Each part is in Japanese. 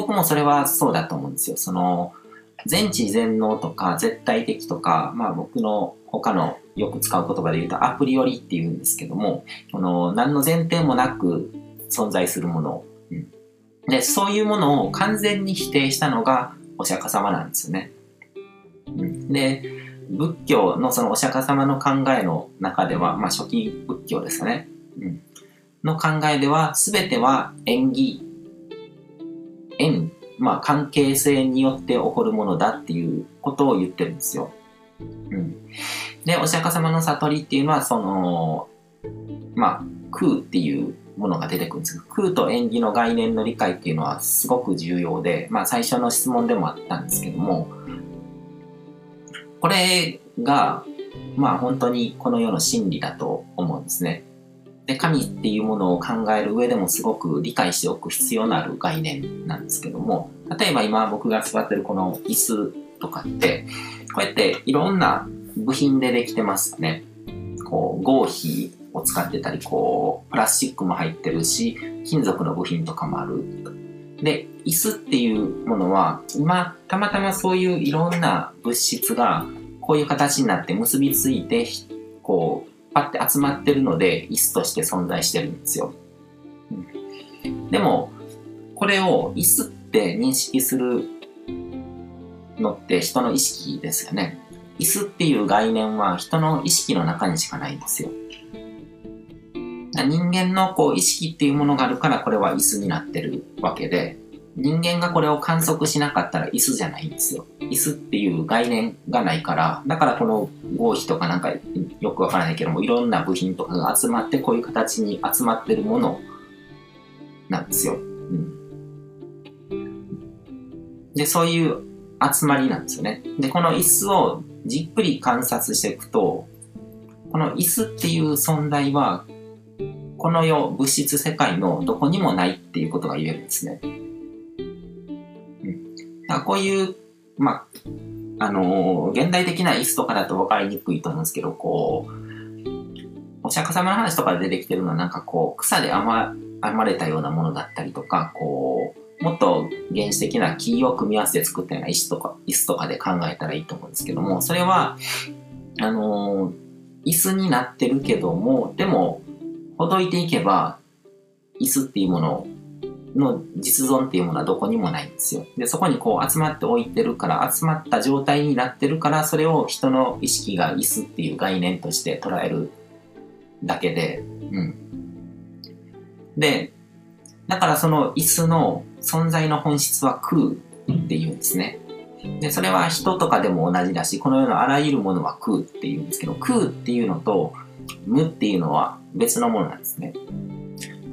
僕もそれはそうだと思うんですよ。その、全知全能とか絶対的とか、まあ僕の他のよく使う言葉で言うとアプリよりって言うんですけども、この何の前提もなく存在するもの、うん、で、そういうものを完全に否定したのがお釈迦様なんですよね。うん、で、仏教のそのお釈迦様の考えの中では、まあ初期仏教ですよね。うん、の考えでは、すべては縁起、縁、まあ関係性によって起こるものだっていうことを言ってるんですよ。うん。で、お釈迦様の悟りっていうのは、その、まあ、空っていうものが出てくるんですけど空と縁起の概念の理解っていうのはすごく重要で、まあ最初の質問でもあったんですけども、これが、まあ本当にこの世の真理だと思うんですね。で、神っていうものを考える上でもすごく理解しておく必要のある概念なんですけども、例えば今僕が座ってるこの椅子とかって、こうやっていろんな部品でできてますね。こう、合皮を使ってたり、こう、プラスチックも入ってるし、金属の部品とかもある。で、椅子っていうものは、今、たまたまそういういろんな物質が、こういう形になって結びついて、こう、パッて集まってるので、椅子として存在してるんですよ。うん、でも、これを椅子って認識するのって人の意識ですよね。椅子っていう概念は人の意識の中にしかないんですよ。人間のこう意識っていうものがあるからこれは椅子になってるわけで、人間がこれを観測しなかったら椅子じゃないんですよ。椅子っていう概念がないから、だからこの合皮とかなんかよくわからないけども、いろんな部品とかが集まってこういう形に集まってるものなんですよ。うん、で、そういう集まりなんですよね。で、この椅子をじっくり観察していくと、この椅子っていう存在は、この世、物質世界のどこにもないっていうことが言えるんですね。うん。だからこういう、まあ、あの、現代的な椅子とかだと分かりにくいと思うんですけど、こう、お釈迦様の話とかで出てきてるのはなんかこう、草で編ま編まれたようなものだったりとか、こう、もっと原始的な木を組み合わせて作ったような石とか、椅子とかで考えたらいいと思うんですけども、それは、あの、椅子になってるけども、でも、ほどいていけば、椅子っていうものの実存っていうものはどこにもないんですよ。で、そこにこう集まって置いてるから、集まった状態になってるから、それを人の意識が椅子っていう概念として捉えるだけで、うん。で、だからその椅子の存在の本質は空っていうんですね。で、それは人とかでも同じだし、この世のあらゆるものは空っていうんですけど、空っていうのと無っていうのは別のものなんですね。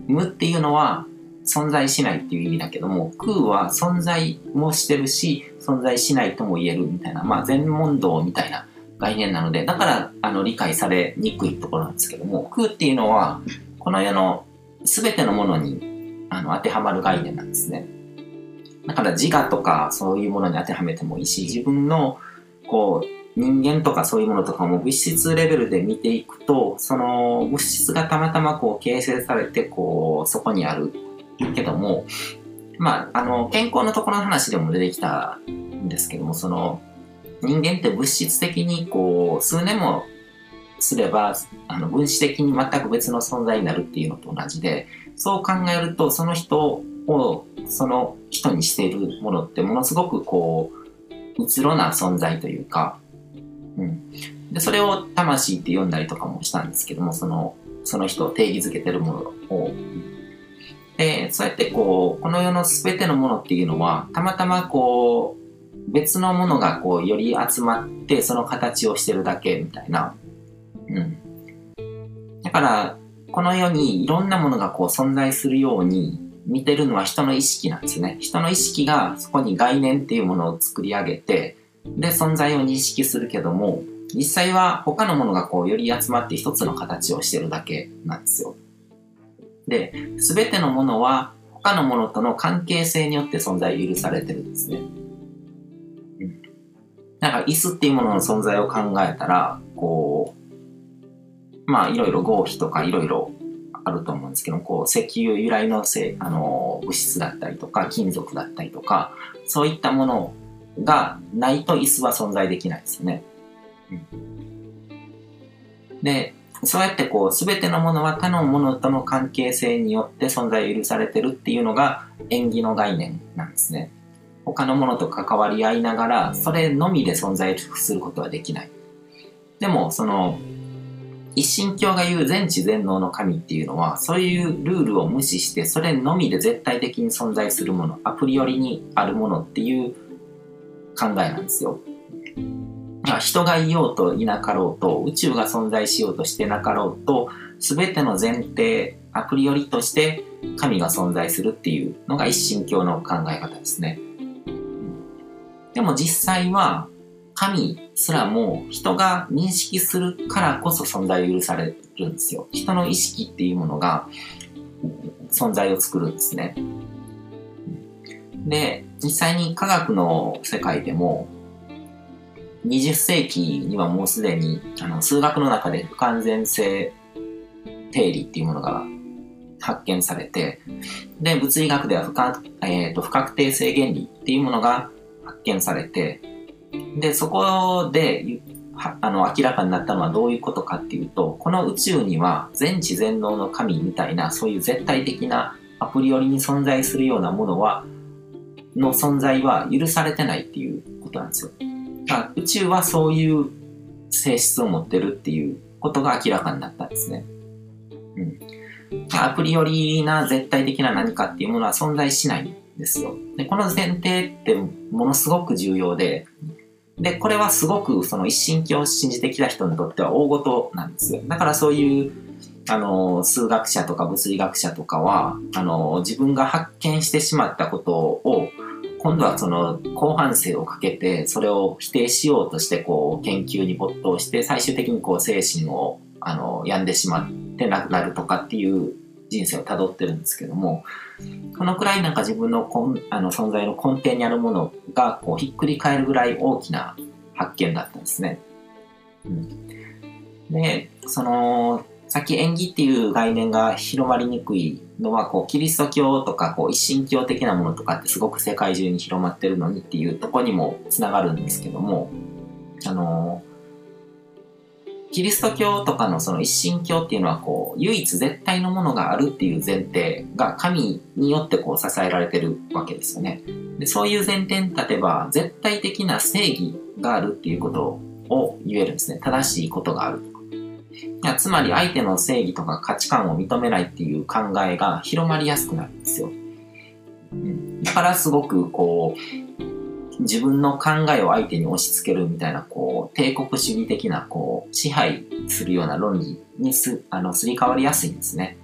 無っていうのは存在しないっていう意味だけども、空は存在もしてるし、存在しないとも言えるみたいな、まあ全問答みたいな概念なので、だからあの理解されにくいところなんですけども、空っていうのは、この世の全てのものにあの当てはまる概念なんですね。だから自我とかそういうものに当てはめてもいいし、自分のこう人間とかそういうものとかも物質レベルで見ていくと、その物質がたまたまこう形成されてこうそこにあるけども、まあ、あの、健康のところの話でも出てきたんですけども、その人間って物質的にこう数年もすればあの分子的に全く別の存在になるっていうのと同じでそう考えるとその人をその人にしているものってものすごくこううつろな存在というか、うん、でそれを魂って呼んだりとかもしたんですけどもそのその人を定義づけてるものをでそうやってこうこの世の全てのものっていうのはたまたまこう別のものがこうより集まってその形をしてるだけみたいなうん。だから、この世にいろんなものがこう存在するように見てるのは人の意識なんですね。人の意識がそこに概念っていうものを作り上げて、で、存在を認識するけども、実際は他のものがこうより集まって一つの形をしてるだけなんですよ。で、すべてのものは他のものとの関係性によって存在許されてるんですね。うん。だか椅子っていうものの存在を考えたら、こう、まあいろいろ合否とかいろいろあると思うんですけどこう石油由来のせあの物質だったりとか金属だったりとかそういったものがないと椅子は存在できないですよね。うん、でそうやってこう全てのものは他のものとの関係性によって存在を許されてるっていうのが縁起の概念なんですね。他のものと関わり合いながらそれのみで存在することはできない。でもその一神教が言う全知全能の神っていうのはそういうルールを無視してそれのみで絶対的に存在するものアプリよりにあるものっていう考えなんですよ。人がいようといなかろうと宇宙が存在しようとしてなかろうと全ての前提アプリよりとして神が存在するっていうのが一神教の考え方ですね。でも実際は神すらも人が認識するからこそ存在を許されるんですよ。人の意識っていうものが存在を作るんですね。で、実際に科学の世界でも20世紀にはもうすでにあの数学の中で不完全性定理っていうものが発見されて、で、物理学では不か、えーと不確定性原理っていうものが発見されて、で、そこで、あの、明らかになったのはどういうことかっていうと、この宇宙には全知全能の神みたいな、そういう絶対的なアプリよりに存在するようなものは、の存在は許されてないっていうことなんですよ。宇宙はそういう性質を持ってるっていうことが明らかになったんですね。うん。アプリよりな絶対的な何かっていうものは存在しないんですよ。で、この前提ってものすごく重要で、で、これはすごくその一神教を信じてきた人にとっては大事なんですよ。だからそういう、あの、数学者とか物理学者とかは、あの、自分が発見してしまったことを、今度はその後半生をかけて、それを否定しようとして、こう、研究に没頭して、最終的にこう、精神を、あの、病んでしまって亡くなるとかっていう人生をたどってるんですけども、このくらいなんか自分のこんあの存在の根底にあるものがこうひっくり返るぐらい大きな発見だったんですね。うん、で、その、さっき縁起っていう概念が広まりにくいのは、こう、キリスト教とか、こう、一神教的なものとかってすごく世界中に広まってるのにっていうとこにもつながるんですけども、あのキリスト教とかのその一神教っていうのはこう唯一絶対のものがあるっていう前提が神によってこう支えられてるわけですよね。でそういう前提に立てば絶対的な正義があるっていうことを言えるんですね。正しいことがあるとか。つまり相手の正義とか価値観を認めないっていう考えが広まりやすくなるんですよ。うん、だからすごくこう自分の考えを相手に押し付けるみたいな、こう、帝国主義的な、こう、支配するような論理にす、あの、すり替わりやすいんですね。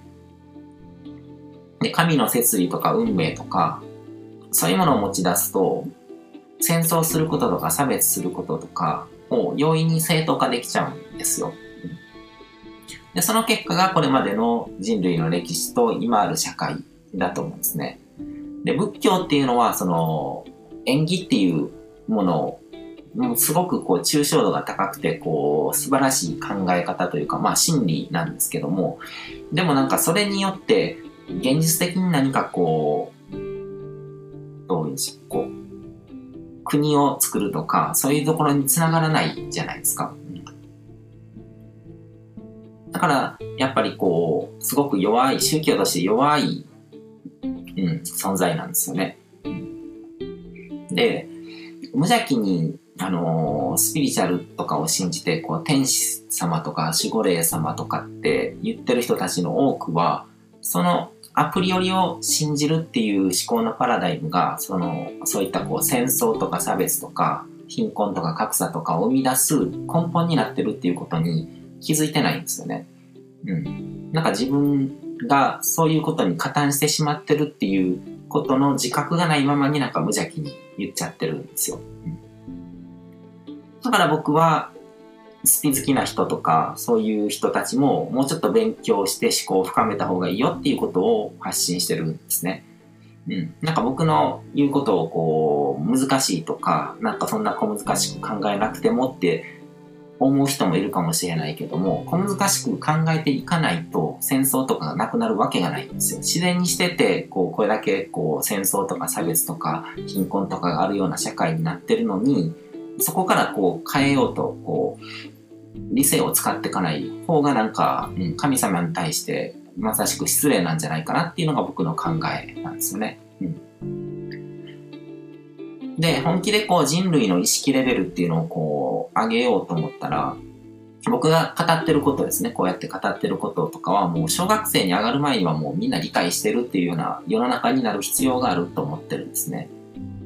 で、神の摂理とか運命とか、そういうものを持ち出すと、戦争することとか差別することとかを容易に正当化できちゃうんですよ。で、その結果がこれまでの人類の歴史と今ある社会だと思うんですね。で、仏教っていうのは、その、演技っていうものをもうすごくこう抽象度が高くてこう素晴らしい考え方というかまあ真理なんですけどもでもなんかそれによって現実的に何かこうどういうんでしょうこう国を作るとかそういうところにつながらないじゃないですか。だからやっぱりこうすごく弱い宗教として弱い、うん、存在なんですよね。で、無邪気に、あのー、スピリチュアルとかを信じて、こう、天使様とか守護霊様とかって言ってる人たちの多くは、そのアプリよりを信じるっていう思考のパラダイムが、その、そういったこう、戦争とか差別とか、貧困とか格差とかを生み出す根本になってるっていうことに気づいてないんですよね。うん。なんか自分がそういうことに加担してしまってるっていうことの自覚がないままになんか無邪気に言っちゃってるんですよ。だから僕は、スピ好きな人とか、そういう人たちも、もうちょっと勉強して思考を深めた方がいいよっていうことを発信してるんですね。うん。なんか僕の言うことをこう、難しいとか、なんかそんな小難しく考えなくてもって思う人もいるかもしれないけども、小難しく考えていかないと、戦争とかがなくなるわけがないんですよ。自然にしてて、こう、これだけこう、戦争とか差別とか貧困とかがあるような社会になってるのに、そこからこう変えようと、こう、理性を使っていかない方がなんか、うん、神様に対してまさしく失礼なんじゃないかなっていうのが僕の考えなんですよね。うん、で、本気でこう人類の意識レベルっていうのをこう上げようと思ったら、僕が語ってることですね、こうやって語ってることとかはもう小学生に上がる前にはもうみんな理解してるっていうような世の中になる必要があると思ってるんですね。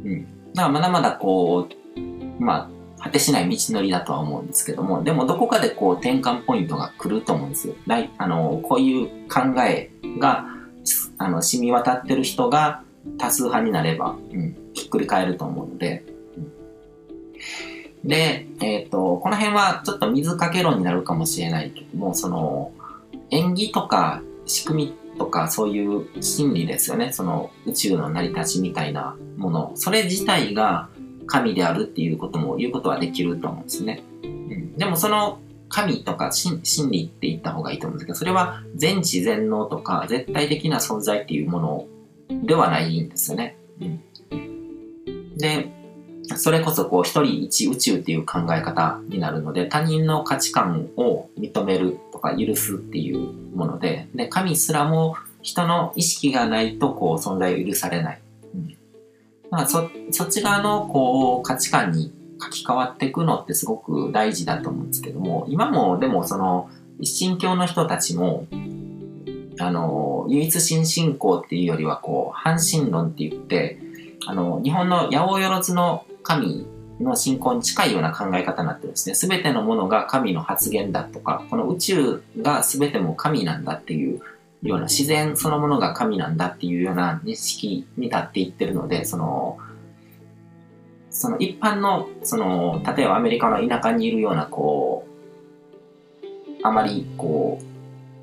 うん。だからまだまだこう、まあ、果てしない道のりだとは思うんですけども、でもどこかでこう転換ポイントが来ると思うんですよ。あの、こういう考えが、あの、染み渡ってる人が多数派になれば、うん、ひっくり返ると思うので、で、えっ、ー、と、この辺はちょっと水かけ論になるかもしれないけども、その、演技とか仕組みとかそういう心理ですよね。その宇宙の成り立ちみたいなもの。それ自体が神であるっていうことも言うことはできると思うんですね。うん、でもその神とか真理って言った方がいいと思うんですけど、それは全知全能とか絶対的な存在っていうものではないんですよね。うん、で、それこそこう一人一宇宙っていう考え方になるので、他人の価値観を認めるとか許すっていうもので、で、神すらも人の意識がないとこう存在を許されない。うんまあ、そ、そっち側の、こう、価値観に書き換わっていくのってすごく大事だと思うんですけども、今も、でも、その、一神教の人たちも、あの、唯一新信仰っていうよりは、こう、半神論って言って、あの、日本の八百万の神の信仰に近いような考え方になってるんですね。すべてのものが神の発言だとか、この宇宙がすべても神なんだっていうような自然そのものが神なんだっていうような認識に立っていってるので、その、その一般の、その、例えばアメリカの田舎にいるような、こう、あまり、こう、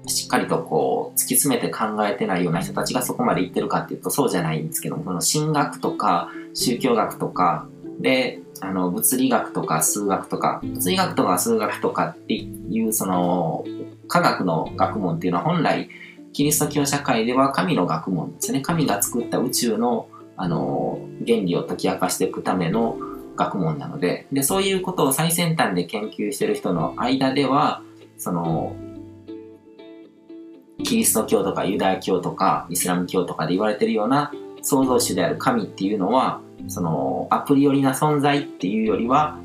しっかりとこう、突き詰めて考えてないような人たちがそこまで行ってるかっていうとそうじゃないんですけども、その神学とか宗教学とか、で、あの、物理学とか数学とか、物理学とか数学とかっていう、その、科学の学問っていうのは本来、キリスト教社会では神の学問ですね。神が作った宇宙の、あの、原理を解き明かしていくための学問なので、で、そういうことを最先端で研究してる人の間では、その、キリスト教とかユダヤ教とかイスラム教とかで言われてるような創造主である神っていうのは、その、アプリ寄りな存在っていうよりは、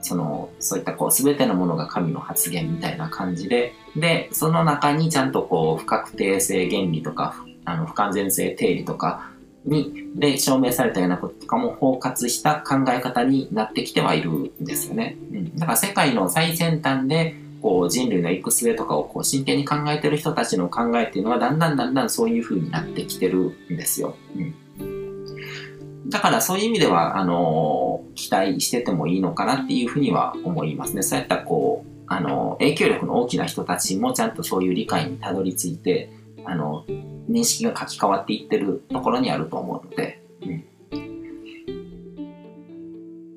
その、そういったこう、すべてのものが神の発言みたいな感じで、で、その中にちゃんとこう、不確定性原理とか、あの、不完全性定理とかに、で、証明されたようなこととかも包括した考え方になってきてはいるんですよね。うん。だから世界の最先端で、こう、人類の行く末とかをこう、真剣に考えてる人たちの考えっていうのは、だんだんだんだんそういう風になってきてるんですよ。うん。だからそういう意味では、あの、期待しててもいいのかなっていうふうには思いますね。そういったこう、あの、影響力の大きな人たちもちゃんとそういう理解にたどり着いて、あの、認識が書き換わっていってるところにあると思うので、うん、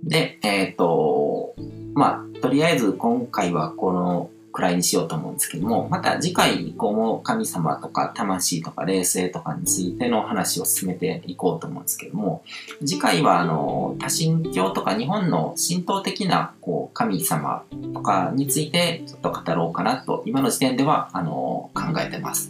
で、えっ、ー、と、とりあえず今回はこのくらいにしようと思うんですけども、また次回以降も神様とか魂とか霊性とかについての話を進めていこうと思うんですけども、次回はあの、多神教とか日本の神道的なこう神様とかについてちょっと語ろうかなと、今の時点ではあの、考えてます。